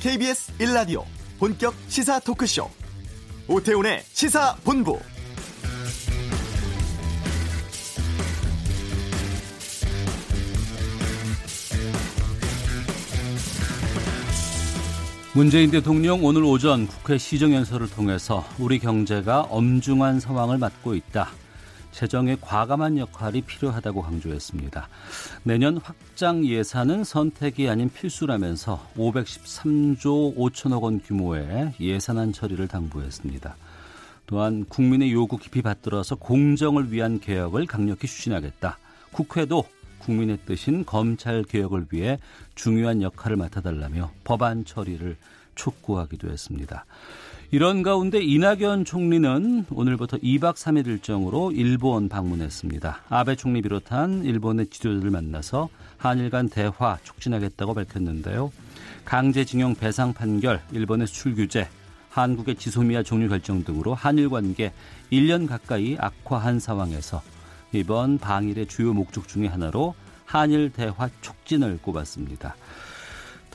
KBS 1라디오 본격 시사 토크쇼 오태훈의 시사본부 문재인 대통령 오늘 오전 국회 시정연설을 통해서 우리 경제가 엄중한 상황을 맞고 있다. 재정의 과감한 역할이 필요하다고 강조했습니다. 내년 확장 예산은 선택이 아닌 필수라면서 513조 5천억 원 규모의 예산안 처리를 당부했습니다. 또한 국민의 요구 깊이 받들어서 공정을 위한 개혁을 강력히 추진하겠다. 국회도 국민의 뜻인 검찰 개혁을 위해 중요한 역할을 맡아달라며 법안 처리를 촉구하기도 했습니다. 이런 가운데 이낙연 총리는 오늘부터 2박 3일 일정으로 일본 방문했습니다. 아베 총리 비롯한 일본의 지도자들 만나서 한일 간 대화 촉진하겠다고 밝혔는데요. 강제징용 배상 판결, 일본의 수출 규제, 한국의 지소미아 종류 결정 등으로 한일 관계 1년 가까이 악화한 상황에서 이번 방일의 주요 목적 중의 하나로 한일 대화 촉진을 꼽았습니다.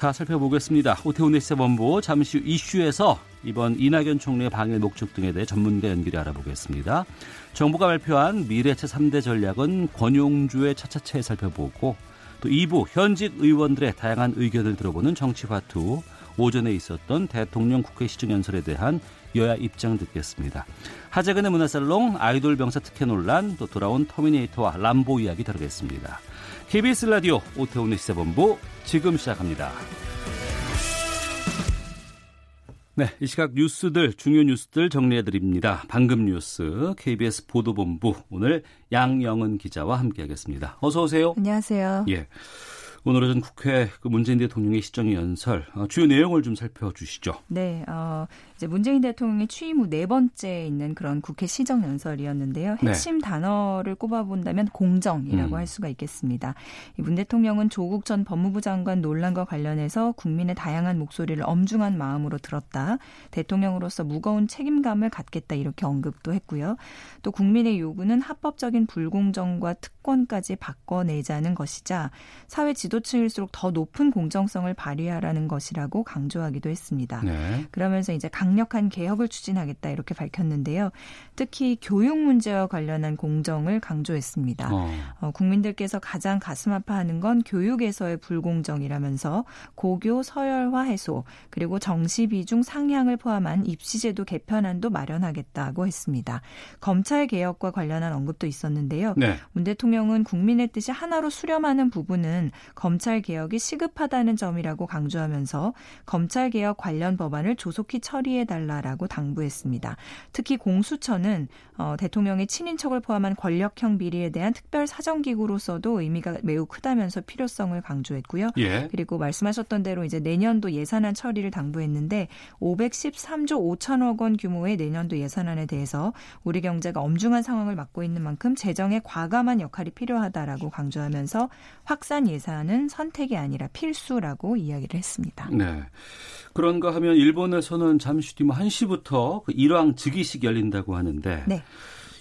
다 살펴보겠습니다. 오태훈의 시사본부 잠시 후 이슈에서 이번 이낙연 총리의 방일 목적 등에 대해 전문가 연결해 알아보겠습니다. 정부가 발표한 미래체 3대 전략은 권용주의 차차차에 살펴보고 또 2부 현직 의원들의 다양한 의견을 들어보는 정치화투 오전에 있었던 대통령 국회 시정연설에 대한 여야 입장 듣겠습니다. 하재근의 문화살롱 아이돌 병사 특혜 논란 또 돌아온 터미네이터와 람보 이야기 다루겠습니다. KBS 라디오 오태훈의 시사본부 지금 시작합니다. 네, 이 시각 뉴스들 중요 뉴스들 정리해 드립니다. 방금 뉴스 KBS 보도본부 오늘 양영은 기자와 함께하겠습니다. 어서 오세요. 안녕하세요. 예. 오늘은 국회 그 문재인 대통령의 시정 연설 어, 주요 내용을 좀 살펴주시죠. 네, 어, 이제 문재인 대통령이 취임 후 네 번째 있는 그런 국회 시정 연설이었는데요. 네. 핵심 네. 단어를 꼽아본다면 공정이라고 음. 할 수가 있겠습니다. 문 대통령은 조국 전 법무부 장관 논란과 관련해서 국민의 다양한 목소리를 엄중한 마음으로 들었다. 대통령으로서 무거운 책임감을 갖겠다 이렇게 언급도 했고요. 또 국민의 요구는 합법적인 불공정과 특권까지 바꿔내자는 것이자 사회 지도층일수록 더 높은 공정성을 발휘하라는 것이라고 강조하기도 했습니다. 네. 그러면서 이제 강 강력한 개혁을 추진하겠다 이렇게 밝혔는데요. 특히 교육 문제와 관련한 공정을 강조했습니다. 어. 어, 국민들께서 가장 가슴 아파하는 건 교육에서의 불공정이라면서 고교 서열화 해소 그리고 정시 비중 상향을 포함한 입시제도 개편안도 마련하겠다고 했습니다. 검찰 개혁과 관련한 언급도 있었는데요. 네. 문 대통령은 국민의 뜻이 하나로 수렴하는 부분은 검찰 개혁이 시급하다는 점이라고 강조하면서 검찰 개혁 관련 법안을 조속히 처리해 해달라라고 당부했습니다. 특히 공수처는 어, 대통령의 친인척을 포함한 권력형 비리에 대한 특별 사정기구로서도 의미가 매우 크다면서 필요성을 강조했고요. 예. 그리고 말씀하셨던 대로 이제 내년도 예산안 처리를 당부했는데 513조 5천억 원 규모의 내년도 예산안에 대해서 우리 경제가 엄중한 상황을 맞고 있는 만큼 재정에 과감한 역할이 필요하다라고 강조하면서 확산 예산은 선택이 아니라 필수라고 이야기를 했습니다. 네. 그런가 하면 일본에서는 잠시 뒤 1시부터 그 일왕 즉위식 열린다고 하는데 네.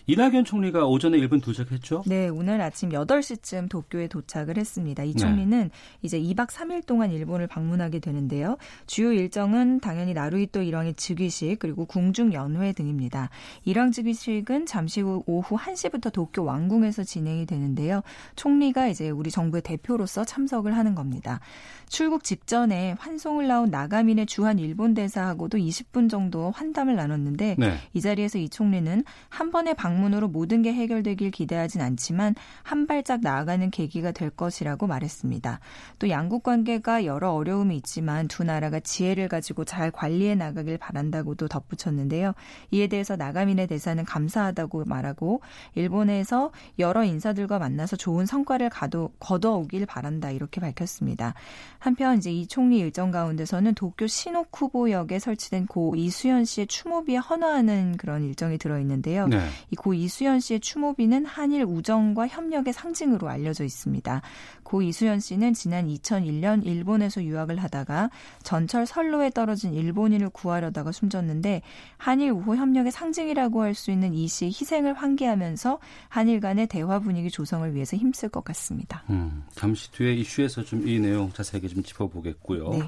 이낙연 총리가 오전에 일본 도착했죠? 네, 오늘 아침 8시쯤 도쿄에 도착을 했습니다. 이 총리는 네. 이제 2박 3일 동안 일본을 방문하게 되는데요. 주요 일정은 당연히 나루이토 일왕의 즉위식 그리고 궁중 연회 등입니다. 일왕 즉위식은 잠시 후 오후 1시부터 도쿄 왕궁에서 진행이 되는데요. 총리가 이제 우리 정부의 대표로서 참석을 하는 겁니다. 출국 직전에 환송을 나온 나가민의 주한 일본 대사하고도 20분 정도 환담을 나눴는데 네. 이 자리에서 이 총리는 한 번의 방 방문으로 모든 게 해결되길 기대하진 않지만 한 발짝 나아가는 계기가 될 것이라고 말했습니다. 또 양국 관계가 여러 어려움이 있지만 두 나라가 지혜를 가지고 잘 관리해 나가길 바란다고도 덧붙였는데요. 이에 대해서 나가민의 대사는 감사하다고 말하고 일본에서 여러 인사들과 만나서 좋은 성과를 가도, 거둬오길 바란다 이렇게 밝혔습니다. 한편 이제 이 총리 일정 가운데서는 도쿄 시노쿠보역에 설치된 고 이수연 씨의 추모비에 헌화하는 그런 일정이 들어 있는데요. 네. 이고 이수연 씨의 추모비는 한일 우정과 협력의 상징으로 알려져 있습니다. 고 이수연 씨는 지난 2001년 일본에서 유학을 하다가 전철 선로에 떨어진 일본인을 구하려다가 숨졌는데 한일 우호 협력의 상징이라고 할 수 있는 이 씨의 희생을 환기하면서 한일 간의 대화 분위기 조성을 위해서 힘쓸 것 같습니다. 음, 잠시 뒤에 이슈에서 좀 이 내용 자세하게 좀 짚어보겠고요. 네.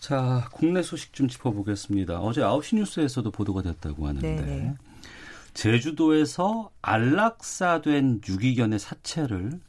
자, 국내 소식 좀 짚어보겠습니다. 어제 9시 뉴스에서도 보도가 됐다고 하는데 네네. 네. 제주도에서 안락사된 유기견의 사체를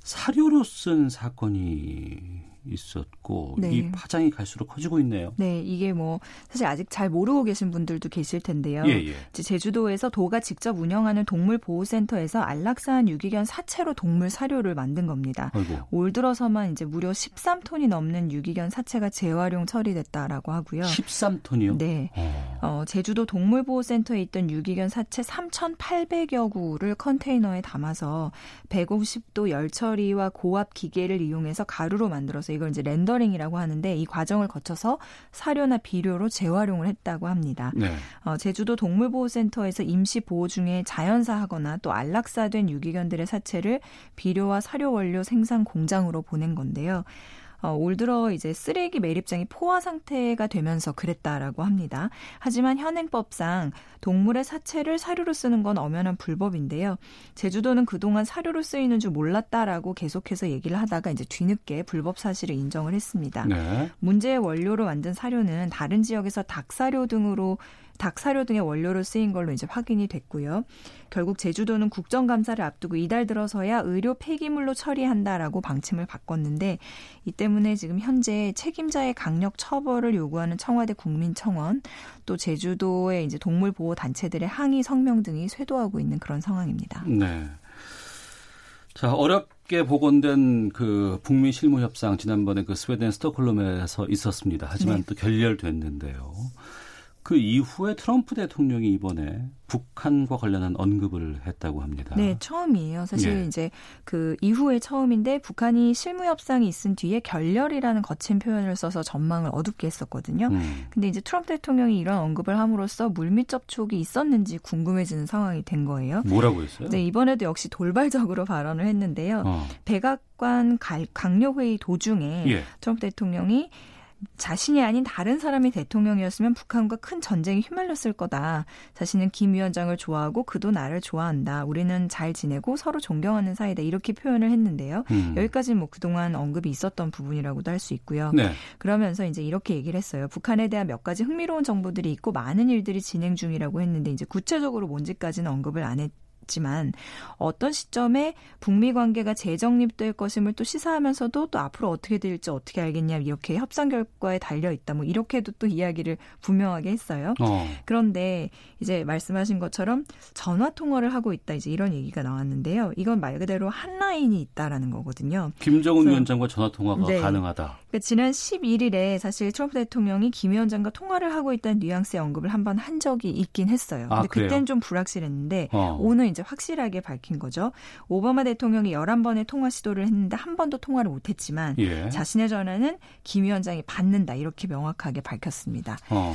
사료로 쓴 사건이 있었고 네. 이 파장이 갈수록 커지고 있네요. 네, 이게 뭐 사실 아직 잘 모르고 계신 분들도 계실 텐데요. 예, 예. 제주도에서 도가 직접 운영하는 동물 보호센터에서 안락사한 유기견 사체로 동물 사료를 만든 겁니다. 아이고. 올 들어서만 이제 무려 13톤이 넘는 유기견 사체가 재활용 처리됐다라고 하고요. 13톤이요? 네. 어. 어, 제주도 동물보호센터에 있던 유기견 사체 3,800여 구를 컨테이너에 담아서 150도 열 처리와 고압 기계를 이용해서 가루로 만들어서 이걸 이제 렌더링이라고 하는데 이 과정을 거쳐서 사료나 비료로 재활용을 했다고 합니다. 네. 어, 제주도 동물보호센터에서 임시 보호 중에 자연사하거나 또 안락사된 유기견들의 사체를 비료와 사료 원료 생산 공장으로 보낸 건데요. 어, 올 들어 이제 쓰레기 매립장이 포화 상태가 되면서 그랬다라고 합니다. 하지만 현행법상 동물의 사체를 사료로 쓰는 건 엄연한 불법인데요. 제주도는 그동안 사료로 쓰이는 줄 몰랐다라고 계속해서 얘기를 하다가 이제 뒤늦게 불법 사실을 인정을 했습니다. 네. 문제의 원료로 만든 사료는 다른 지역에서 닭사료 등으로 닭 사료 등의 원료로 쓰인 걸로 이제 확인이 됐고요. 결국 제주도는 국정감사를 앞두고 이달 들어서야 의료 폐기물로 처리한다라고 방침을 바꿨는데 이 때문에 지금 현재 책임자의 강력 처벌을 요구하는 청와대 국민청원 또 제주도의 이제 동물 보호 단체들의 항의 성명 등이 쇄도하고 있는 그런 상황입니다. 네. 자, 어렵게 복원된 그 북미 실무 협상 지난번에 그 스웨덴 스톡홀름에서 있었습니다. 하지만 네. 또 결렬됐는데요. 그 이후에 트럼프 대통령이 이번에 북한과 관련한 언급을 했다고 합니다. 네, 처음이에요. 사실 예. 이제 그 이후에 처음인데 북한이 실무 협상이 있은 뒤에 결렬이라는 거친 표현을 써서 전망을 어둡게 했었거든요. 음. 근데 이제 트럼프 대통령이 이런 언급을 함으로써 물밑 접촉이 있었는지 궁금해지는 상황이 된 거예요. 뭐라고 했어요? 네, 이번에도 역시 돌발적으로 발언을 했는데요. 어. 백악관 강요 회의 도중에 예. 트럼프 대통령이 자신이 아닌 다른 사람이 대통령이었으면 북한과 큰 전쟁이 휘말렸을 거다. 자신은 김 위원장을 좋아하고 그도 나를 좋아한다. 우리는 잘 지내고 서로 존경하는 사이다. 이렇게 표현을 했는데요. 음. 여기까지는 뭐 그동안 언급이 있었던 부분이라고도 할 수 있고요. 네. 그러면서 이제 이렇게 얘기를 했어요. 북한에 대한 몇 가지 흥미로운 정보들이 있고 많은 일들이 진행 중이라고 했는데 이제 구체적으로 뭔지까지는 언급을 안 했. 있지만 어떤 시점에 북미 관계가 재정립될 것임을 또 시사하면서도 또 앞으로 어떻게 될지 어떻게 알겠냐 이렇게 협상 결과에 달려 있다 뭐 이렇게도 또 이야기를 분명하게 했어요. 어. 그런데 이제 말씀하신 것처럼 전화 통화를 하고 있다 이제 이런 얘기가 나왔는데요. 이건 말 그대로 한 라인이 있다라는 거거든요. 김정은 위원장과 전화 통화가 네. 가능하다. 그러니까 지난 11일에 사실 트럼프 대통령이 김 위원장과 통화를 하고 있다는 뉘앙스의 언급을 한번 한 적이 있긴 했어요. 아, 근데 아, 그때는 좀 불확실했는데 어. 오늘 이제 확실하게 밝힌 거죠. 오바마 대통령이 11번의 통화 시도를 했는데 한 번도 통화를 못 했지만 예. 자신의 전화는 김 위원장이 받는다 이렇게 명확하게 밝혔습니다. 어.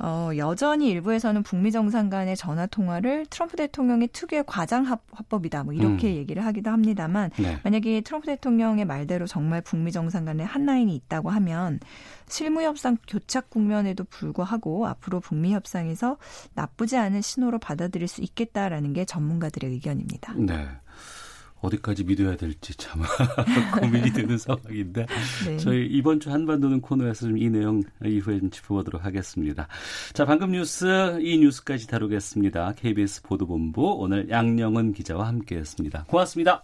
어, 여전히 일부에서는 북미 정상 간의 전화 통화를 트럼프 대통령의 특유의 과장 화법이다 뭐 이렇게 음. 얘기를 하기도 합니다만 네. 만약에 트럼프 대통령의 말대로 정말 북미 정상 간에 한 라인이 있다고 하면 실무 협상 교착 국면에도 불구하고 앞으로 북미 협상에서 나쁘지 않은 신호로 받아들일 수 있겠다라는 게 전문 가들의 의견입니다. 네. 어디까지 믿어야 될지 참 고민이 되는 상황인데 네. 저희 이번 주 한반도는 코너에서 좀 이 내용 이후에 좀 짚어보도록 하겠습니다. 자 방금 뉴스 이 뉴스까지 다루겠습니다. KBS 보도본부 오늘 양영은 기자와 함께했습니다. 고맙습니다.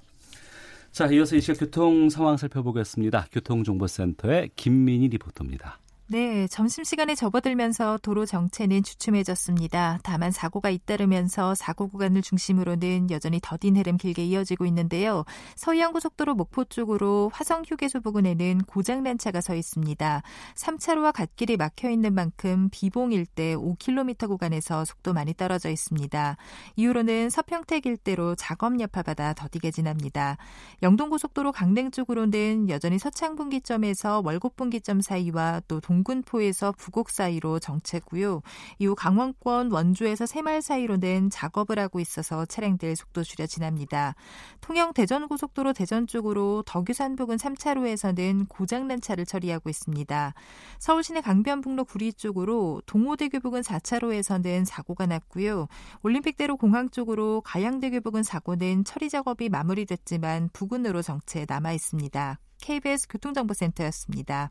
자 이어서 이 시각 교통 상황 살펴보겠습니다. 교통정보센터의 김민희 리포터입니다. 네, 점심시간에 접어들면서 도로 정체는 주춤해졌습니다. 다만 사고가 잇따르면서 사고 구간을 중심으로는 여전히 더딘 흐름 길게 이어지고 있는데요. 서해안고속도로 목포 쪽으로 화성휴게소 부근에는 고장난 차가 서 있습니다. 3차로와 갓길이 막혀 있는 만큼 비봉 일대 5km 구간에서 속도 많이 떨어져 있습니다. 이후로는 서평택 일대로 작업 여파받아 더디게 지납니다. 영동고속도로 강릉 쪽으로는 여전히 서창분기점에서 월곡분기점 사이와 또 동, 동군포에서 부곡 사이로 정체고요. 이후 강원권 원주에서 새말 사이로는 작업을 하고 있어서 차량들 속도 줄여 지납니다. 통영 대전 고속도로 대전 쪽으로 덕유산 부근 3차로에서는 고장난 차를 처리하고 있습니다. 서울 시내 강변북로 구리 쪽으로 동호대교 부근 4차로에서는 사고가 났고요. 올림픽대로 공항 쪽으로 가양대교 부근 사고는 처리 작업이 마무리됐지만 부근으로 정체 남아 있습니다. KBS 교통정보센터였습니다.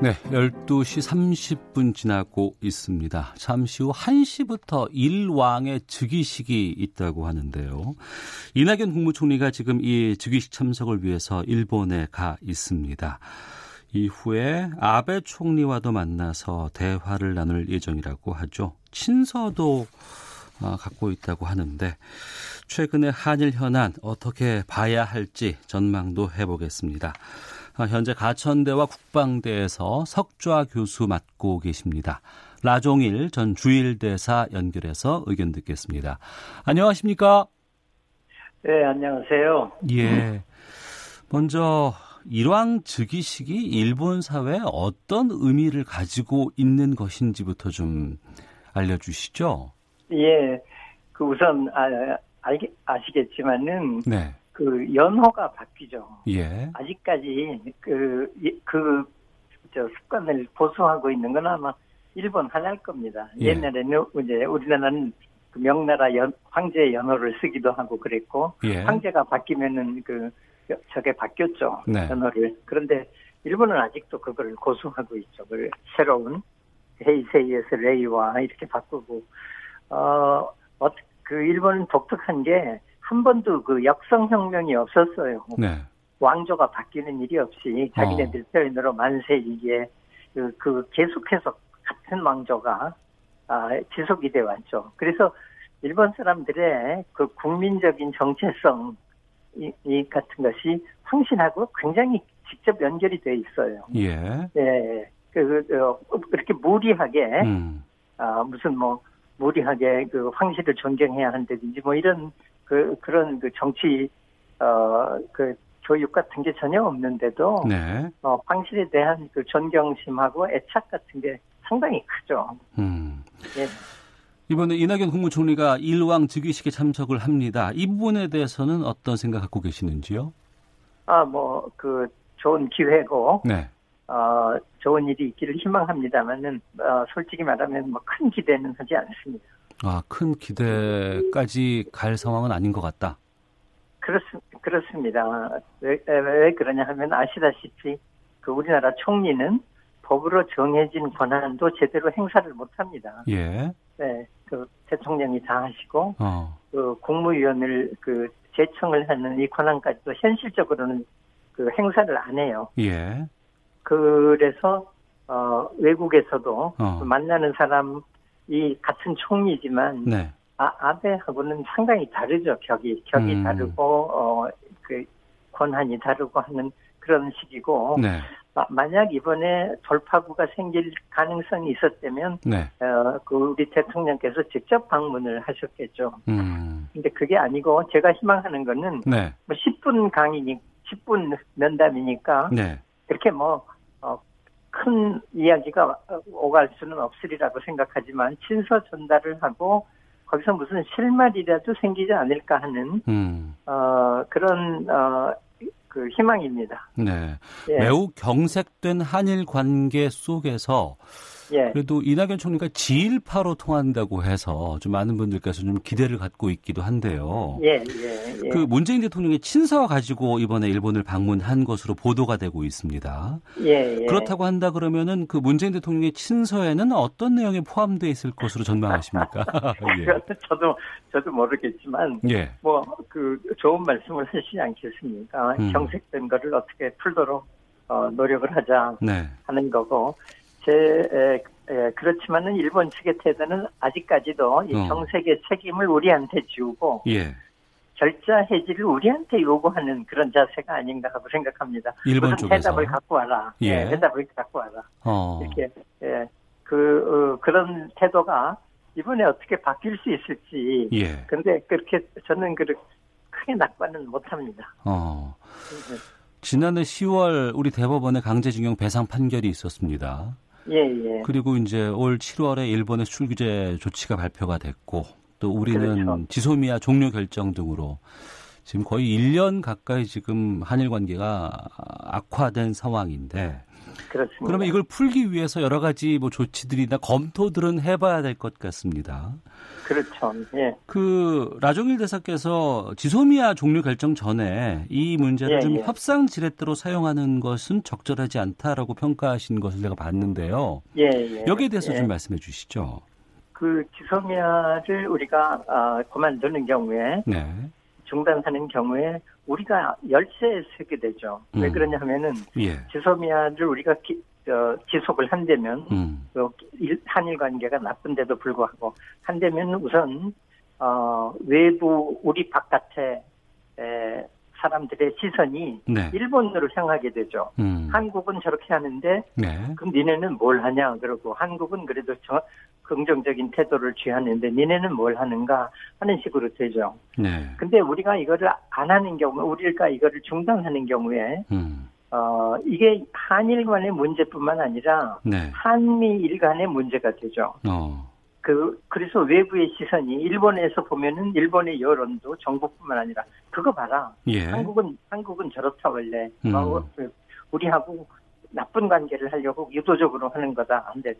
네, 12시 30분 지나고 있습니다. 잠시 후 1시부터 일왕의 즉위식이 있다고 하는데요. 이낙연 국무총리가 지금 이 즉위식 참석을 위해서 일본에 가 있습니다. 이후에 아베 총리와도 만나서 대화를 나눌 예정이라고 하죠. 친서도 어, 갖고 있다고 하는데 최근의 한일 현안 어떻게 봐야 할지 전망도 해보겠습니다. 어, 현재 가천대와 국방대에서 석좌 교수 맡고 계십니다. 라종일 전 주일대사 연결해서 의견 듣겠습니다. 안녕하십니까? 네, 안녕하세요. 예. 먼저 일왕 즉위식이 일본 사회에 어떤 의미를 가지고 있는 것인지부터 좀 알려주시죠. 예, 그 우선 아, 알게, 아시겠지만은 네. 그 연호가 바뀌죠. 예. 아직까지 그, 그, 저 습관을 보수하고 있는 건 아마 일본 하나일 겁니다. 예. 옛날에는 이제 우리나라는 그 명나라 연, 황제 연호를 쓰기도 하고 그랬고, 예. 황제가 바뀌면은 그, 저게 바뀌었죠. 네. 연호를. 그런데 일본은 아직도 그걸 고수하고 있죠. 그 새로운 헤이세이에서 레이와 이렇게 바꾸고, 어, 어, 그 일본은 독특한 게 한 번도 그 역성혁명이 없었어요. 네. 왕조가 바뀌는 일이 없이 자기네들 표현으로 만세 이게 그, 그 계속해서 같은 왕조가 아, 지속이 돼 왔죠. 그래서 일본 사람들의 그 국민적인 정체성 이, 이 같은 것이 황신하고 굉장히 직접 연결이 돼 있어요. 예. 예, 그, 그, 어, 그렇게 무리하게 음. 아, 무슨 뭐 무리하게 그 황실을 존경해야 한다든지 뭐 이런 그 그런 그 정치 어 그 교육 같은 게 전혀 없는데도 네. 어 황실에 대한 그 존경심하고 애착 같은 게 상당히 크죠. 음. 예. 이번에 이낙연 국무총리가 일왕 즉위식에 참석을 합니다. 이 부분에 대해서는 어떤 생각 갖고 계시는지요? 아 뭐 그 좋은 기회고 네. 어 좋은 일이 있기를 희망합니다만은 어 솔직히 말하면 뭐 큰 기대는 하지 않습니다. 아, 큰 기대까지 갈 상황은 아닌 것 같다. 그렇, 그렇습니다. 왜, 왜 그러냐 하면 아시다시피 그 우리나라 총리는 법으로 정해진 권한도 제대로 행사를 못 합니다. 예. 네, 그 대통령이 다 하시고 어. 그 국무위원을 그 제청을 하는 이 권한까지도 현실적으로는 그 행사를 안 해요. 예. 그래서 어 외국에서도 어. 그 만나는 사람 이 같은 총리지만 네. 아, 아베하고는 상당히 다르죠. 격이 격이 음. 다르고 어 그 권한이 다르고 하는 그런 식이고 네. 아, 만약 이번에 돌파구가 생길 가능성이 있었다면 네. 어, 그 우리 대통령께서 직접 방문을 하셨겠죠. 음. 근데 그게 아니고 제가 희망하는 거는 네. 뭐 10분 강의니 10분 면담이니까 네. 그렇게 뭐, 어, 큰 이야기가 오갈 수는 없으리라고 생각하지만 친서 전달을 하고 거기서 무슨 실말이라도 생기지 않을까 하는, 음. 어, 그런, 어, 그 희망입니다. 네. 예. 매우 경색된 한일 관계 속에서 예. 그래도 이낙연 총리가 지일파로 통한다고 해서 좀 많은 분들께서 좀 기대를 갖고 있기도 한데요. 예, 예, 예. 그 문재인 대통령의 친서 가지고 이번에 일본을 방문한 것으로 보도가 되고 있습니다. 예, 예. 그렇다고 한다 그러면은 그 문재인 대통령의 친서에는 어떤 내용이 포함되어 있을 것으로 전망하십니까? 저도, 저도 모르겠지만, 예. 예. 뭐, 그, 좋은 말씀을 하시지 않겠습니까? 음. 경색된 거를 어떻게 풀도록, 어, 노력을 하자 네. 하는 거고, 제, 에, 에, 그렇지만은 일본 측의 태도는 아직까지도 이 어. 정색의 책임을 우리한테 지우고, 예. 결자 해지를 우리한테 요구하는 그런 자세가 아닌가 하고 생각합니다. 일본 쪽에서. 대답을 갖고 와라. 예. 예, 대답을 갖고 와라. 어. 이렇게, 예, 그, 어, 그런 태도가 이번에 어떻게 바뀔 수 있을지. 예. 근데 그렇게 저는 그렇게 크게 낙관은 못 합니다. 어. 지난해 10월 우리 대법원의 강제징용 배상 판결이 있었습니다. 예, 예. 그리고 이제 올 7월에 일본의 수출 규제 조치가 발표가 됐고 또 우리는 그렇죠. 지소미아 종료 결정 등으로 지금 거의 1년 가까이 지금 한일 관계가 악화된 상황인데 그렇습니다. 그러면 이걸 풀기 위해서 여러 가지 뭐 조치들이나 검토들은 해봐야 될 것 같습니다. 그렇죠. 예. 그 라종일 대사께서 지소미아 종료 결정 전에 이 문제를 예, 좀 예. 협상 지렛대로 사용하는 것은 적절하지 않다라고 평가하신 것을 제가 봤는데요. 예, 예. 여기에 대해서 예. 좀 말씀해 주시죠. 그 지소미아를 우리가 어, 그만두는 경우에 네. 중단하는 경우에 우리가 열쇠에 서게 되죠. 음. 왜 그러냐면은 예. 지소미아를 우리가 기, 어, 지속을 한다면 음. 그 한일 관계가 나쁜데도 불구하고 한다면 우선 어, 외부 우리 바깥에 에, 사람들의 시선이 네. 일본으로 향하게 되죠. 음. 한국은 저렇게 하는데 네. 그럼 니네는 뭘 하냐 그러고 한국은 그래도 저 긍정적인 태도를 취하는데 니네는 뭘 하는가 하는 식으로 되죠. 네. 근데 우리가 이거를 안 하는 경우, 우리가 이거를 중단하는 경우에 음. 어 이게 한일 간의 문제뿐만 아니라 네. 한미일 간의 문제가 되죠. 어. 그 그래서 외부의 시선이 일본에서 보면은 일본의 여론도 정부뿐만 아니라 그거 봐라. 예. 한국은 한국은 저렇다 원래. 음. 어, 우리하고 나쁜 관계를 하려고 유도적으로 하는 거다. 근데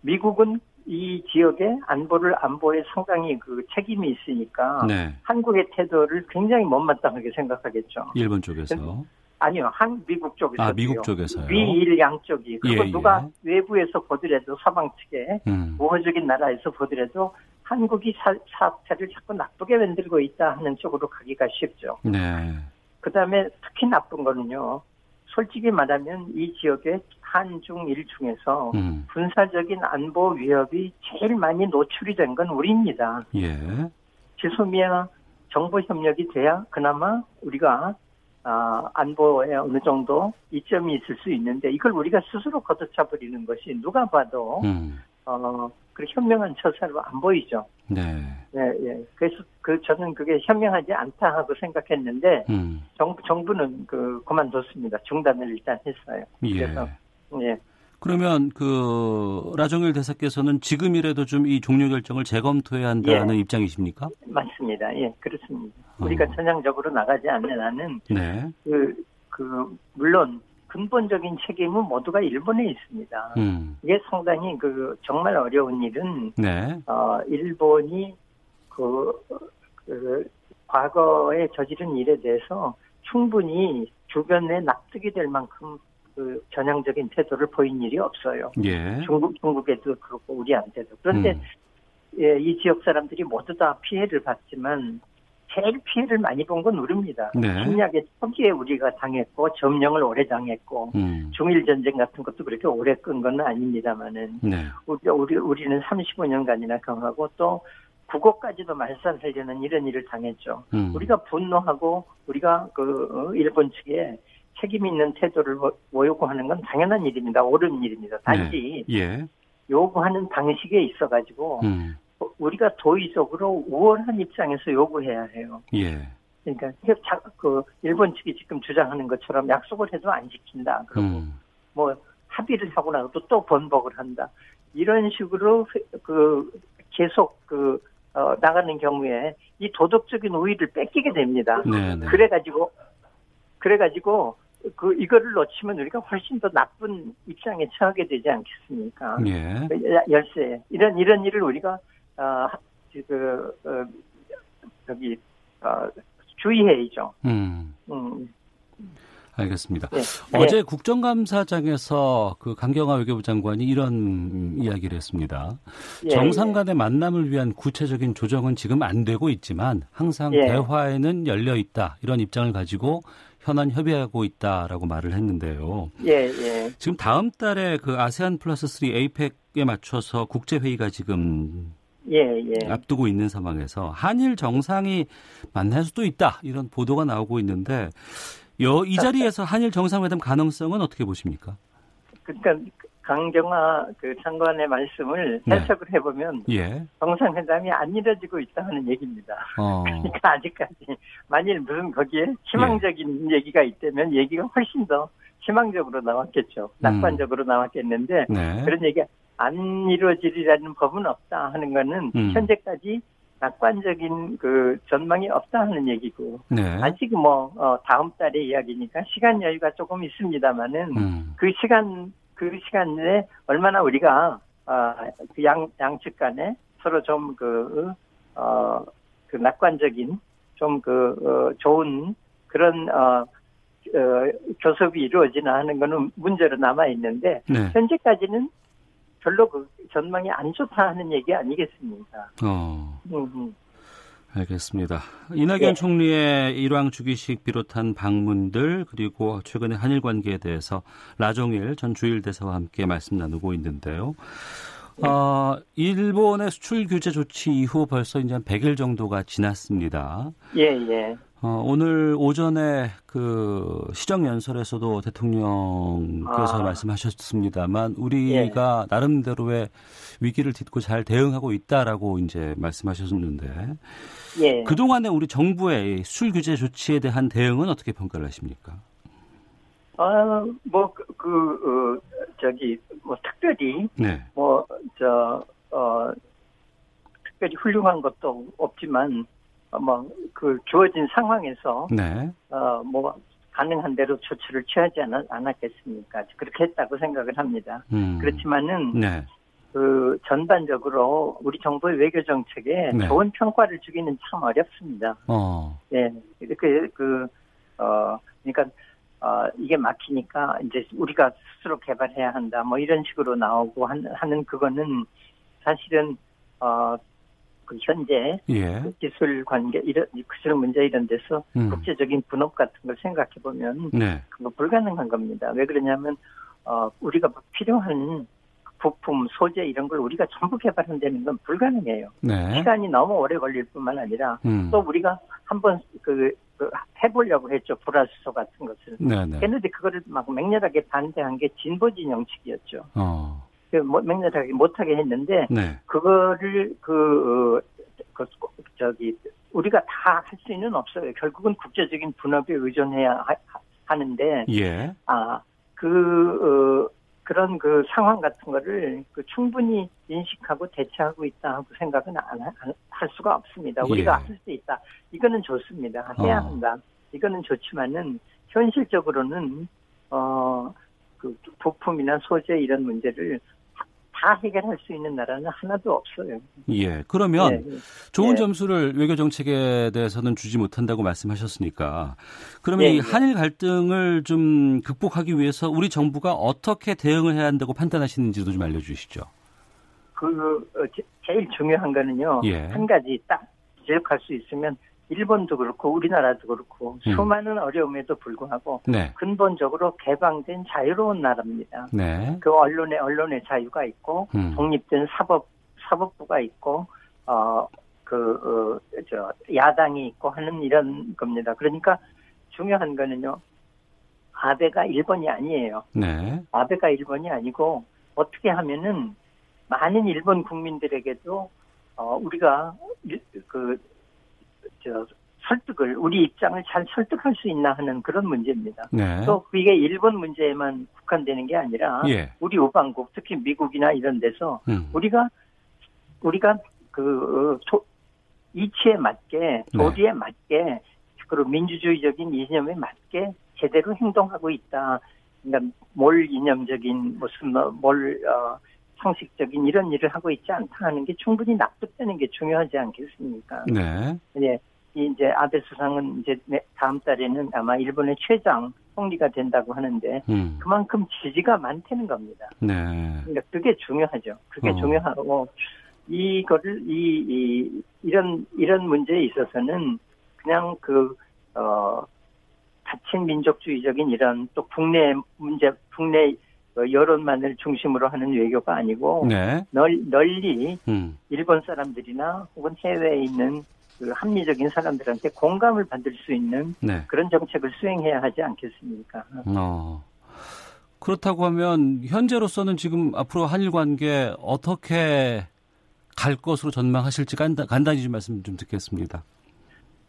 미국은 이 지역의 안보를 안보에 상당히 그 책임이 있으니까 네. 한국의 태도를 굉장히 못마땅하게 생각하겠죠. 일본 쪽에서 아니요, 한 미국 쪽에서 아 미국 쪽에서요. 미일 양쪽이 그거 예, 누가 예. 외부에서 보더라도 서방 측에 음. 우호적인 나라에서 보더라도 한국이 사, 사태를 자꾸 나쁘게 만들고 있다 하는 쪽으로 가기가 쉽죠. 네. 그다음에 특히 나쁜 거는요. 솔직히 말하면 이 지역의 한중일 중에서 음. 군사적인 안보 위협이 제일 많이 노출이 된 건 우리입니다. 예. 지소미아 정보 협력이 돼야 그나마 우리가 아, 안보에 어느 정도 이점이 있을 수 있는데 이걸 우리가 스스로 걷어차 버리는 것이 누가 봐도 음. 어, 그 현명한 처사로 안 보이죠. 네. 예, 예. 그래서 그 저는 그게 현명하지 않다 하고 생각했는데 음. 정부 정부는 그 그만뒀습니다. 중단을 일단 했어요. 예. 그래서 예. 그러면 그 라정일 대사께서는 지금이라도 좀 이 종료 결정을 재검토해야 한다는 예. 입장이십니까? 맞습니다. 예, 그렇습니다. 어. 우리가 전향적으로 나가지 않는 한은 네. 그, 그 물론 근본적인 책임은 모두가 일본에 있습니다. 음. 이게 상당히 그 정말 어려운 일은 네. 어 일본이 그, 그 과거에 저지른 일에 대해서 충분히 주변에 납득이 될 만큼 그 전향적인 태도를 보인 일이 없어요. 예. 중국 중국에도 그렇고 우리한테도 그런데 음. 예, 이 지역 사람들이 모두 다 피해를 봤지만 제일 피해를 많이 본 건 우리입니다. 네. 침략의 초기에 우리가 당했고 점령을 오래 당했고 음. 중일 전쟁 같은 것도 그렇게 오래 끈 건 아닙니다만은 네. 우리, 우리 우리는 35년간이나 강하고 또 국어까지도 말살하려는 이런 일을 당했죠. 음. 우리가 분노하고 우리가 그 어, 일본 측에 책임 있는 태도를 요구하는 건 당연한 일입니다. 옳은 일입니다. 단지 네. 예. 요구하는 방식에 있어 가지고 음. 우리가 도의적으로 우월한 입장에서 요구해야 해요. 예. 그러니까 그 일본 측이 지금 주장하는 것처럼 약속을 해도 안 지킨다. 그리고 음. 뭐 합의를 하고 나서도 또 번복을 한다. 이런 식으로 그 계속 그 어, 나가는 경우에 이 도덕적인 우위를 뺏기게 됩니다. 네네. 네. 그래가지고 그래가지고 그 이거를 놓치면 우리가 훨씬 더 나쁜 입장에 처하게 되지 않겠습니까? 예. 열쇠 이런 이런 일을 우리가 어, 그, 어, 저기, 어, 주의해야죠. 음. 음. 알겠습니다. 네. 어제 네. 국정감사장에서 그 강경화 외교부 장관이 이런 이야기를 했습니다. 예, 정상 간의 예. 만남을 위한 구체적인 조정은 지금 안 되고 있지만 항상 예. 대화에는 열려 있다. 이런 입장을 가지고 현안 협의하고 있다라고 말을 했는데요. 예, 예. 지금 다음 달에 그 아세안 플러스 3 에이펙에 맞춰서 국제 회의가 지금 예, 예. 앞두고 있는 상황에서 한일 정상이 만날 수도 있다 이런 보도가 나오고 있는데 여, 이 자리에서 한일 정상회담 가능성은 어떻게 보십니까? 그러니까 강경화 그 장관의 말씀을 네. 해석을 해보면 예. 정상회담이 안 이뤄지고 있다 는 얘기입니다. 어. 그러니까 아직까지 만일 무슨 거기에 희망적인 예. 얘기가 있다면 얘기가 훨씬 더 희망적으로 나왔겠죠. 음. 낙관적으로 음. 나왔겠는데 네. 그런 얘기 안 이루어지리라는 법은 없다 하는 거는 음. 현재까지 낙관적인 그 전망이 없다 하는 얘기고 네. 아직 뭐 어, 다음 달의 이야기니까 시간 여유가 조금 있습니다만은 음. 그 시간 그 시간 내에 얼마나 우리가 어, 그 양 양측 간에 서로 좀 그 어, 그 낙관적인 좀그 어, 좋은 그런 어, 어, 교섭이 이루어지나 하는 거는 문제로 남아 있는데 네. 현재까지는 별로 그 전망이 안 좋다 하는 얘기 아니겠습니까? 어. 음, 음. 알겠습니다. 이낙연 네. 총리의 일왕 주기식 비롯한 방문들 그리고 최근의 한일 관계에 대해서 라종일 전 주일 대사와 함께 말씀 나누고 있는데요. 어, 일본의 수출 규제 조치 이후 벌써 이제 한 100일 정도가 지났습니다. 예, 예. 어, 오늘 오전에 그 시정 연설에서도 대통령께서 아. 말씀하셨습니다만 우리가 예. 나름대로의 위기를 딛고 잘 대응하고 있다라고 이제 말씀하셨는데 예. 그동안의 우리 정부의 수출 규제 조치에 대한 대응은 어떻게 평가를 하십니까? 아, 뭐, 그, 그 어, 저기, 뭐, 특별히, 네. 뭐, 저, 어, 특별히 훌륭한 것도 없지만, 어, 뭐그 주어진 상황에서 네. 어뭐 가능한 대로 조치를 취하지 않, 않았겠습니까? 그렇게 했다고 생각을 합니다. 음. 그렇지만은 네. 그 전반적으로 우리 정부의 외교 정책에 네. 좋은 평가를 주기는 참 어렵습니다. 어. 예, 이렇게 그 어 그러니까 어 이게 막히니까 이제 우리가 스스로 개발해야 한다. 뭐 이런 식으로 나오고 하는 그거는 사실은 어 그 현재 예. 그 기술 관계 이런 기술 문제 이런 데서 음. 국제적인 분업 같은 걸 생각해 보면 네. 그거 불가능한 겁니다. 왜 그러냐면 어 우리가 뭐 필요한 부품, 소재 이런 걸 우리가 전부 개발한다는 건 불가능해요. 네. 시간이 너무 오래 걸릴 뿐만 아니라 음. 또 우리가 한번 그, 그, 해보려고 했죠. 불화수소 같은 것을. 네네. 했는데 그거를 막 맹렬하게 반대한 게 진보 진영 측이었죠. 어. 그뭐 맹렬하게 못하게 했는데 네. 그거를 그, 어, 그 저기 우리가 다 할 수는 없어요. 결국은 국제적인 분업에 의존해야 하, 는데 예. 아그 어, 그런 그 상황 같은 거를 그 충분히 인식하고 대처하고 있다 하고 생각은 안, 안, 할 수가 없습니다. 우리가 예. 할수 있다. 이거는 좋습니다. 해야 어. 한다. 이거는 좋지만은 현실적으로는 어 그 부품이나 소재 이런 문제를 다 해결할 수 있는 나라는 하나도 없어요. 예. 그러면 네. 좋은 네. 점수를 외교 정책에 대해서는 주지 못한다고 말씀하셨으니까 그러면 네. 이 한일 갈등을 좀 극복하기 위해서 우리 정부가 어떻게 대응을 해야 한다고 판단하시는지도 좀 알려주시죠. 그 어, 제일 중요한 거는요. 예. 한 가지 딱 지적할 수 있으면 일본도 그렇고 우리나라도 그렇고 음. 수많은 어려움에도 불구하고 네. 근본적으로 개방된 자유로운 나라입니다. 네. 그 언론의 언론의 자유가 있고 음. 독립된 사법 사법부가 있고 어그 어, 저 야당이 있고 하는 이런 겁니다. 그러니까 중요한 거는요. 아베가 일본이 아니에요. 네. 아베가 일본이 아니고 어떻게 하면은 많은 일본 국민들에게도 어 우리가 그 저 설득을 우리 입장을 잘 설득할 수 있나 하는 그런 문제입니다. 네. 또 그게 일본 문제에만 국한되는 게 아니라 예. 우리 우방국 특히 미국이나 이런 데서 음. 우리가 우리가 그 도, 이치에 맞게 도리에 네. 맞게 그리고 민주주의적인 이념에 맞게 제대로 행동하고 있다. 그러니까 몰 이념적인 무슨 뭐, 몰 어, 상식적인 이런 일을 하고 있지 않다 하는 게 충분히 납득되는 게 중요하지 않겠습니까? 네. 예. 이제 아베 수상은 이제 다음 달에는 아마 일본의 최장 총리가 된다고 하는데 음. 그만큼 지지가 많다는 겁니다. 네. 그러니까 그게 중요하죠. 그게 어. 중요하고 이거를 이, 이 이런 이런 문제에 있어서는 그냥 그어 다친 민족주의적인 이런 또 국내 문제 국내 그 여론만을 중심으로 하는 외교가 아니고 네. 널, 널리 음. 일본 사람들이나 혹은 해외에 있는 그 합리적인 사람들한테 공감을 받을 수 있는 네. 그런 정책을 수행해야 하지 않겠습니까? 어. 그렇다고 하면 현재로서는 지금 앞으로 한일 관계 어떻게 갈 것으로 전망하실지 간단, 간단히 좀 말씀 좀 듣겠습니다.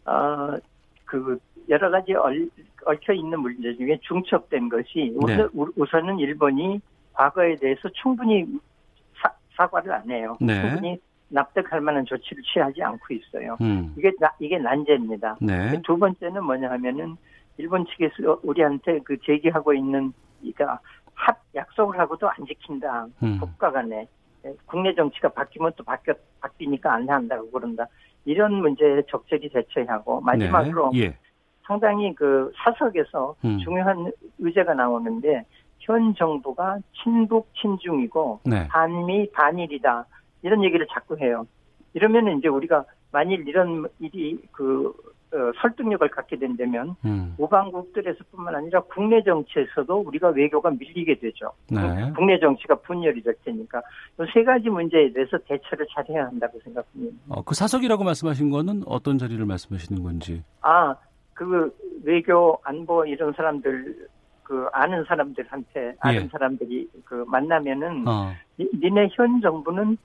아, 그 여러 가지 얽혀 있는 문제 중에 중첩된 것이 네. 우선, 은 일본이 과거에 대해서 충분히 사, 과를 안 해요. 네. 충분히 납득할 만한 조치를 취하지 않고 있어요. 음. 이게 이게 난제입니다. 네. 두 번째는 뭐냐 하면은 일본 측에서 우리한테 그 제기하고 있는 그러니까 합 약속을 하고도 안 지킨다. 음. 국가 간에 예, 국내 정치가 바뀌면 또 바뀌 바뀌니까 안 한다고 그런다. 이런 문제에 적절히 대처해야 하고 마지막으로 네. 예. 상당히 그 사석에서 음. 중요한 의제가 나오는데 현 정부가 친북 친중이고 네. 반미 반일이다 이런 얘기를 자꾸 해요. 이러면 이제 우리가 만일 이런 일이 그 어, 설득력을 갖게 된다면 음. 우방국들에서뿐만 아니라 국내 정치에서도 우리가 외교가 밀리게 되죠. 네. 국내 정치가 분열이 될 테니까 이 세 가지 문제에 대해서 대처를 잘해야 한다고 생각합니다. 어, 그 사석이라고 말씀하신 거는 어떤 자리를 말씀하시는 건지? 아, 그 외교 안보 이런 사람들 그 아는 사람들한테 아는 예. 사람들이 그 만나면은 어. 니, 니네 현 정부는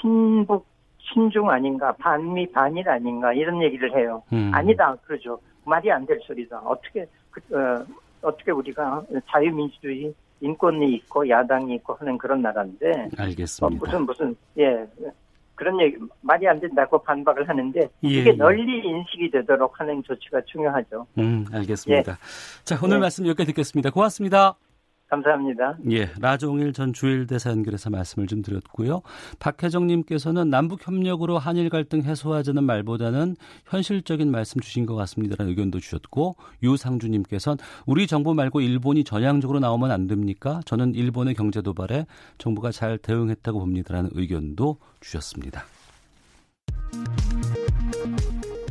친북 친중 아닌가 반미 반일 아닌가 이런 얘기를 해요. 음. 아니다 그러죠. 말이 안 될 소리다. 어떻게 그, 어, 어떻게 우리가 자유민주주의 인권이 있고 야당이 있고 하는 그런 나라인데 알겠습니다. 어, 무슨 무슨 예 그런 얘기 말이 안 된다고 반박을 하는데 예, 이게 예. 널리 인식이 되도록 하는 조치가 중요하죠. 음 알겠습니다. 예. 자 오늘 예. 말씀 여기까지 듣겠습니다. 고맙습니다. 감사합니다. 예, 라종일 전 주일대사 연결해서 말씀을 좀 드렸고요. 박혜정님께서는 남북 협력으로 한일 갈등 해소하자는 말보다는 현실적인 말씀 주신 것 같습니다라는 의견도 주셨고 유상주님께서는 우리 정부 말고 일본이 전향적으로 나오면 안 됩니까? 저는 일본의 경제 도발에 정부가 잘 대응했다고 봅니다라는 의견도 주셨습니다.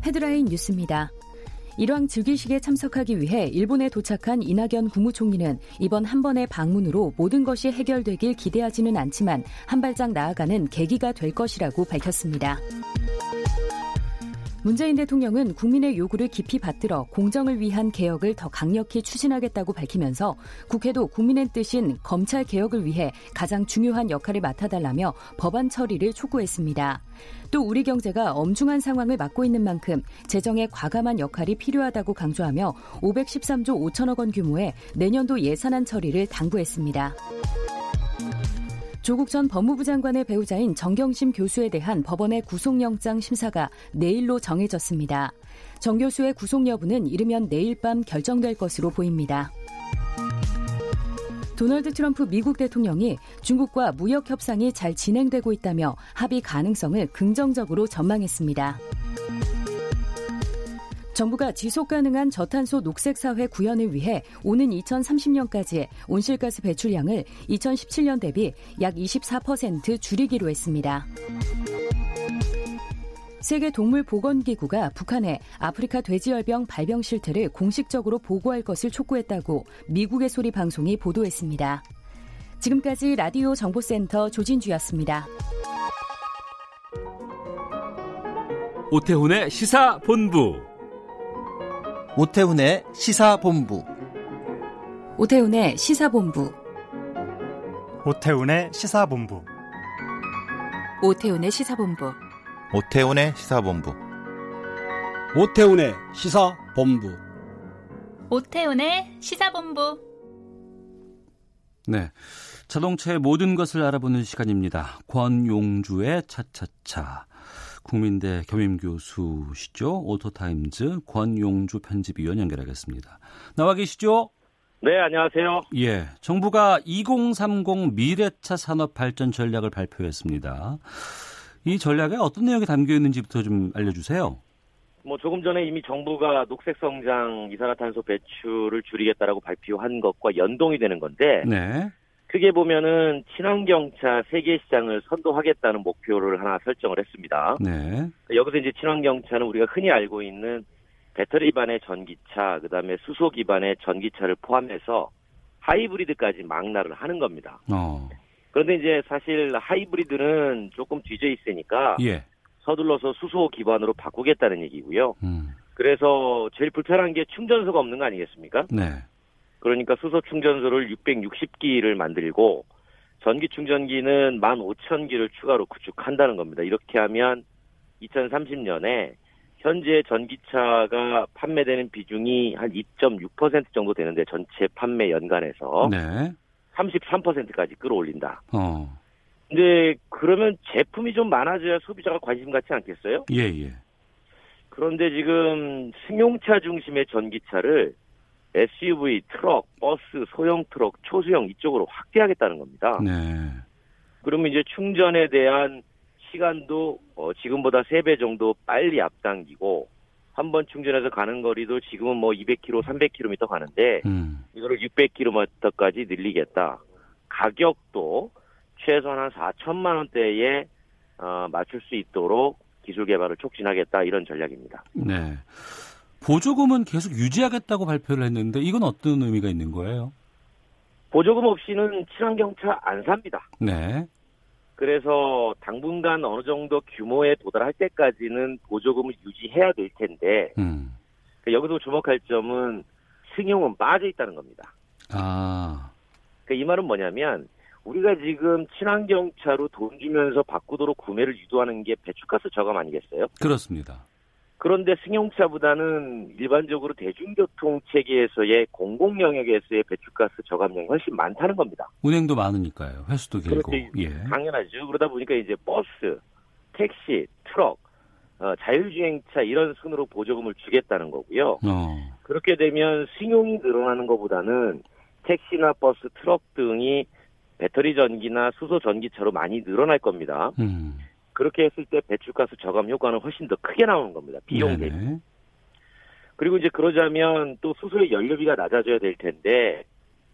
헤드라인 뉴스입니다. 일왕 즉위식에 참석하기 위해 일본에 도착한 이낙연 국무총리는 이번 한 번의 방문으로 모든 것이 해결되길 기대하지는 않지만 한 발짝 나아가는 계기가 될 것이라고 밝혔습니다. 문재인 대통령은 국민의 요구를 깊이 받들어 공정을 위한 개혁을 더 강력히 추진하겠다고 밝히면서 국회도 국민의 뜻인 검찰 개혁을 위해 가장 중요한 역할을 맡아달라며 법안 처리를 촉구했습니다. 또 우리 경제가 엄중한 상황을 맞고 있는 만큼 재정에 과감한 역할이 필요하다고 강조하며 513조 5천억 원 규모의 내년도 예산안 처리를 당부했습니다. 조국 전 법무부 장관의 배우자인 정경심 교수에 대한 법원의 구속영장 심사가 내일로 정해졌습니다. 정 교수의 구속 여부는 이르면 내일 밤 결정될 것으로 보입니다. 도널드 트럼프 미국 대통령이 중국과 무역 협상이 잘 진행되고 있다며 합의 가능성을 긍정적으로 전망했습니다. 정부가 지속 가능한 저탄소 녹색 사회 구현을 위해 오는 2030년까지 온실가스 배출량을 2017년 대비 약 24% 줄이기로 했습니다. 세계 동물 보건기구가 북한에 아프리카 돼지열병 발병 실태를 공식적으로 보고할 것을 촉구했다고 미국의 소리 방송이 보도했습니다. 지금까지 라디오 정보센터 조진주였습니다. 오태훈의 시사본부 오태훈의 시사본부. 오태훈의 시사본부. 오태훈의 시사본부. 오태훈의 시사본부. 오태훈의 시사본부. 오태훈의 시사본부. 오태훈의 시사본부. 네. 자동차의 모든 것을 알아보는 시간입니다. 권용주의 차차차. 국민대 겸임교수시죠. 오토타임즈 권용주 편집위원 연결하겠습니다. 나와 계시죠? 네, 안녕하세요. 예, 정부가 2030 미래차 산업 발전 전략을 발표했습니다. 이 전략에 어떤 내용이 담겨 있는지부터 좀 알려주세요. 뭐 조금 전에 이미 정부가 녹색 성장 이산화탄소 배출을 줄이겠다라고 발표한 것과 연동이 되는 건데 네. 크게 보면은 친환경차 세계 시장을 선도하겠다는 목표를 하나 설정을 했습니다. 네. 여기서 이제 친환경차는 우리가 흔히 알고 있는 배터리 기반의 전기차, 그다음에 수소 기반의 전기차를 포함해서 하이브리드까지 망라를 하는 겁니다. 어. 그런데 이제 사실 하이브리드는 조금 뒤져 있으니까 예. 서둘러서 수소 기반으로 바꾸겠다는 얘기고요. 음. 그래서 제일 불편한 게 충전소가 없는 거 아니겠습니까? 네. 그러니까 수소 충전소를 660기를 만들고 전기 충전기는 15,000기를 추가로 구축한다는 겁니다. 이렇게 하면 2030년에 현재 전기차가 판매되는 비중이 한 2.6% 정도 되는데 전체 판매 연간에서 네. 33%까지 끌어올린다. 어. 근데 그러면 제품이 좀 많아져야 소비자가 관심 갖지 않겠어요? 예, 예. 그런데 지금 승용차 중심의 전기차를 SUV, 트럭, 버스, 소형 트럭, 초소형 이쪽으로 확대하겠다는 겁니다. 네. 그러면 이제 충전에 대한 시간도 어, 지금보다 3배 정도 빨리 앞당기고 한 번 충전해서 가는 거리도 지금은 뭐 200km, 300km 가는데 음. 이거를 600km까지 늘리겠다. 가격도 최소한 한 4천만 원대에 어, 맞출 수 있도록 기술 개발을 촉진하겠다 이런 전략입니다. 네. 보조금은 계속 유지하겠다고 발표를 했는데 이건 어떤 의미가 있는 거예요? 보조금 없이는 친환경 차 안 삽니다. 네. 그래서 당분간 어느 정도 규모에 도달할 때까지는 보조금을 유지해야 될 텐데 음. 그러니까 여기서 주목할 점은 승용은 빠져 있다는 겁니다. 아. 그러니까 이 말은 뭐냐면 우리가 지금 친환경 차로 돈 주면서 바꾸도록 구매를 유도하는 게 배출가스 저감 아니겠어요? 그렇습니다. 그런데 승용차보다는 일반적으로 대중교통 체계에서의 공공 영역에서의 배출가스 저감량이 훨씬 많다는 겁니다. 운행도 많으니까요. 횟수도 길고. 그렇죠. 예. 당연하죠. 그러다 보니까 이제 버스, 택시, 트럭, 어, 자율주행차 이런 순으로 보조금을 주겠다는 거고요. 어. 그렇게 되면 승용이 늘어나는 것보다는 택시나 버스, 트럭 등이 배터리 전기나 수소 전기차로 많이 늘어날 겁니다. 음. 그렇게 했을 때 배출가스 저감 효과는 훨씬 더 크게 나오는 겁니다. 비용 대비. 그리고 이제 그러자면 또 수소의 연료비가 낮아져야 될 텐데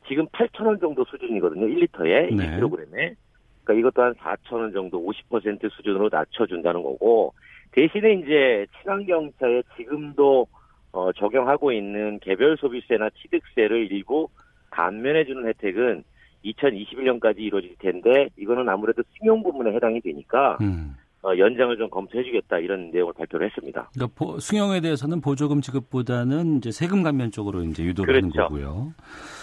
지금 8천 원 정도 수준이거든요. 1리터에 네. 1kg에. 그러니까 이것도 한 4천 원 정도 50% 수준으로 낮춰준다는 거고 대신에 이제 친환경차에 지금도 어, 적용하고 있는 개별 소비세나 취득세를 일부 감면해주는 혜택은 2021년까지 이루어질 텐데 이거는 아무래도 승용 부문에 해당이 되니까 음. 어, 연장을 좀 검토해주겠다 이런 내용을 발표를 했습니다. 그러니까 보, 승용에 대해서는 보조금 지급보다는 이제 세금 감면 쪽으로 이제 유도를 그렇죠. 하는 거고요.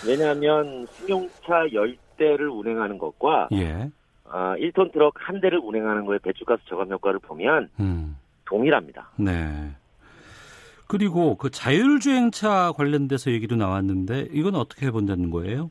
왜냐하면 승용차 10대를 운행하는 것과 예. 어, 1톤 트럭 한 대를 운행하는 거에 배출가스 저감 효과를 보면 음. 동일합니다. 네. 그리고 그 자율주행차 관련돼서 얘기도 나왔는데 이건 어떻게 해본다는 거예요?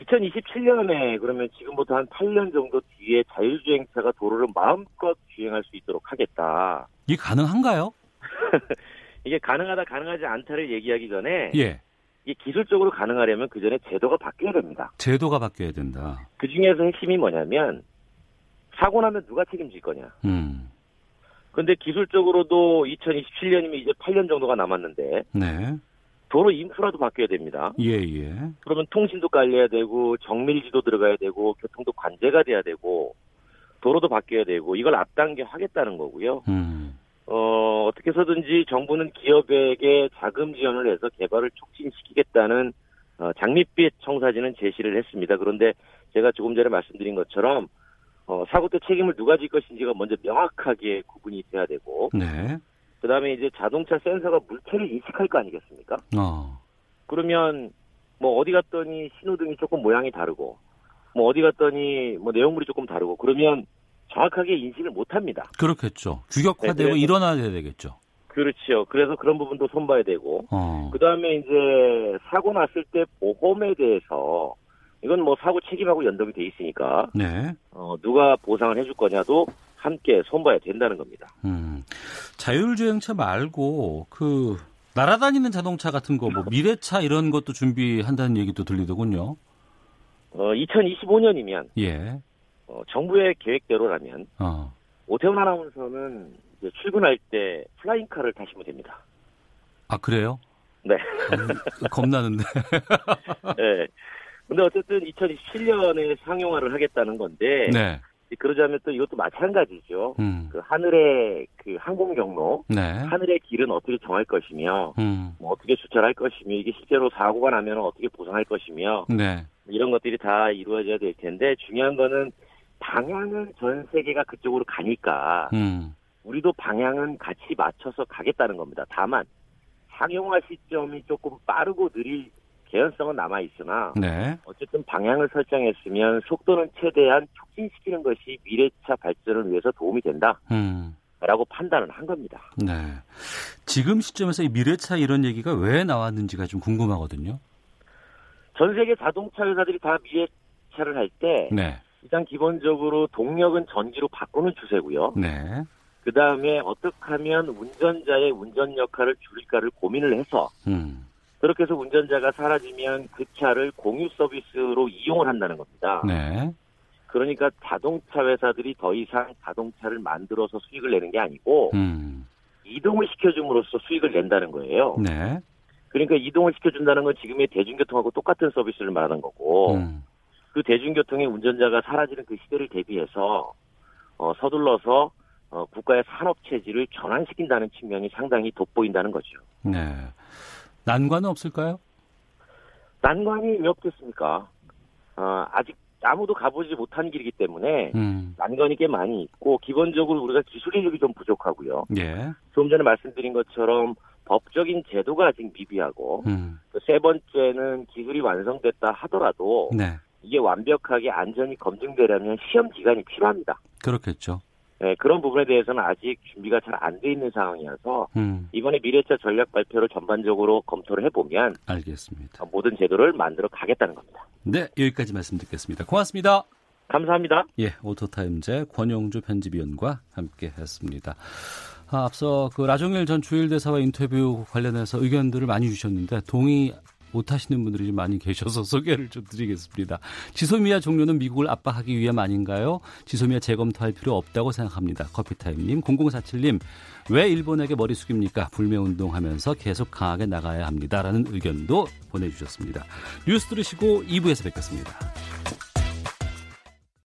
2027년에 그러면 지금부터 한 8년 정도 뒤에 자율주행차가 도로를 마음껏 주행할 수 있도록 하겠다. 이게 가능한가요? 이게 가능하다 가능하지 않다를 얘기하기 전에 예. 이게 기술적으로 가능하려면 그 전에 제도가 바뀌어야 됩니다. 제도가 바뀌어야 된다. 그 중에서 핵심이 뭐냐면 사고 나면 누가 책임질 거냐. 음. 근데 기술적으로도 2027년이면 이제 8년 정도가 남았는데 네. 도로 인프라도 바뀌어야 됩니다. 예, 예. 그러면 통신도 깔려야 되고 정밀지도 들어가야 되고 교통도 관제가 돼야 되고 도로도 바뀌어야 되고 이걸 앞당겨 하겠다는 거고요. 음. 어, 어떻게 해서든지 정부는 기업에게 자금 지원을 해서 개발을 촉진시키겠다는 어, 장밋빛 청사진은 제시를 했습니다. 그런데 제가 조금 전에 말씀드린 것처럼 어, 사고 때 책임을 누가 질 것인지가 먼저 명확하게 구분이 돼야 되고 네. 그다음에 이제 자동차 센서가 물체를 인식할 거 아니겠습니까? 어. 그러면 뭐 어디 갔더니 신호등이 조금 모양이 다르고 뭐 어디 갔더니 뭐 내용물이 조금 다르고 그러면 정확하게 인식을 못 합니다. 그렇겠죠. 규격화되고 네, 일어나야 되겠죠. 그렇죠. 그래서 그런 부분도 손봐야 되고 어. 그다음에 이제 사고 났을 때 보험에 대해서 이건 뭐 사고 책임하고 연동이 돼 있으니까 네. 어, 누가 보상을 해줄 거냐도 함께 손봐야 된다는 겁니다. 음. 자율주행차 말고 그 날아다니는 자동차 같은 거, 뭐 미래차 이런 것도 준비한다는 얘기도 들리더군요. 어, 2025년이면 예. 어, 정부의 계획대로라면 어. 오태훈 아나운서는 출근할 때 플라잉카를 타시면 됩니다. 아 그래요? 네. 음, 겁나는데. 네. 근데 어쨌든 2017년에 상용화를 하겠다는 건데 네. 그러자면 또 이것도 마찬가지죠. 음. 그 하늘의 그 항공 경로, 네. 하늘의 길은 어떻게 정할 것이며, 음. 뭐 어떻게 주차할 것이며, 이게 실제로 사고가 나면 어떻게 보상할 것이며, 네. 이런 것들이 다 이루어져야 될 텐데 중요한 거는 방향은 전 세계가 그쪽으로 가니까 음. 우리도 방향은 같이 맞춰서 가겠다는 겁니다. 다만 상용화 시점이 조금 빠르고 느릴 개연성은 남아 있으나 네. 어쨌든 방향을 설정했으면 속도는 최대한 촉진시키는 것이 미래차 발전을 위해서 도움이 된다. 음. 라고 판단을 한 겁니다. 네. 지금 시점에서 이 미래차 이런 얘기가 왜 나왔는지가 좀 궁금하거든요. 전 세계 자동차 회사들이 다 미래차를 할때 네. 일단 기본적으로 동력은 전기로 바꾸는 추세고요. 네. 그 다음에 어떻게 하면 운전자의 운전 역할을 줄일까를 고민을 해서 음. 그렇게 해서 운전자가 사라지면 그 차를 공유 서비스로 이용을 한다는 겁니다. 네. 그러니까 자동차 회사들이 더 이상 자동차를 만들어서 수익을 내는 게 아니고 음. 이동을 시켜줌으로써 수익을 낸다는 거예요. 네. 그러니까 이동을 시켜준다는 건 지금의 대중교통하고 똑같은 서비스를 말하는 거고 음. 그 대중교통의 운전자가 사라지는 그 시대를 대비해서 어, 서둘러서 어, 국가의 산업 체질을 전환시킨다는 측면이 상당히 돋보인다는 거죠. 네. 난관은 없을까요? 난관이 왜 없겠습니까? 어, 아직 아무도 가보지 못한 길이기 때문에 음. 난관이 꽤 많이 있고 기본적으로 우리가 기술력이 좀 부족하고요. 예. 좀 전에 말씀드린 것처럼 법적인 제도가 아직 미비하고 음. 세 번째는 기술이 완성됐다 하더라도 네. 이게 완벽하게 안전이 검증되려면 시험 기간이 필요합니다. 그렇겠죠. 네, 그런 부분에 대해서는 아직 준비가 잘 안 돼 있는 상황이어서 음. 이번에 미래차 전략 발표를 전반적으로 검토를 해보면 알겠습니다. 모든 제도를 만들어 가겠다는 겁니다. 네, 여기까지 말씀 듣겠습니다. 고맙습니다. 감사합니다. 예, 오토타임즈 권용주 편집위원과 함께했습니다. 아, 앞서 그 라종일 전 주일대사와 인터뷰 관련해서 의견들을 많이 주셨는데 동의 못하시는 분들이 많이 계셔서 소개를 좀 드리겠습니다. 지소미아 종료는 미국을 압박하기 위함 아닌가요? 지소미아 재검토할 필요 없다고 생각합니다. 커피타임님, 0047님, 왜 일본에게 머리 숙입니까? 불매운동하면서 계속 강하게 나가야 합니다. 라는 의견도 보내주셨습니다. 뉴스 들으시고 2부에서 뵙겠습니다.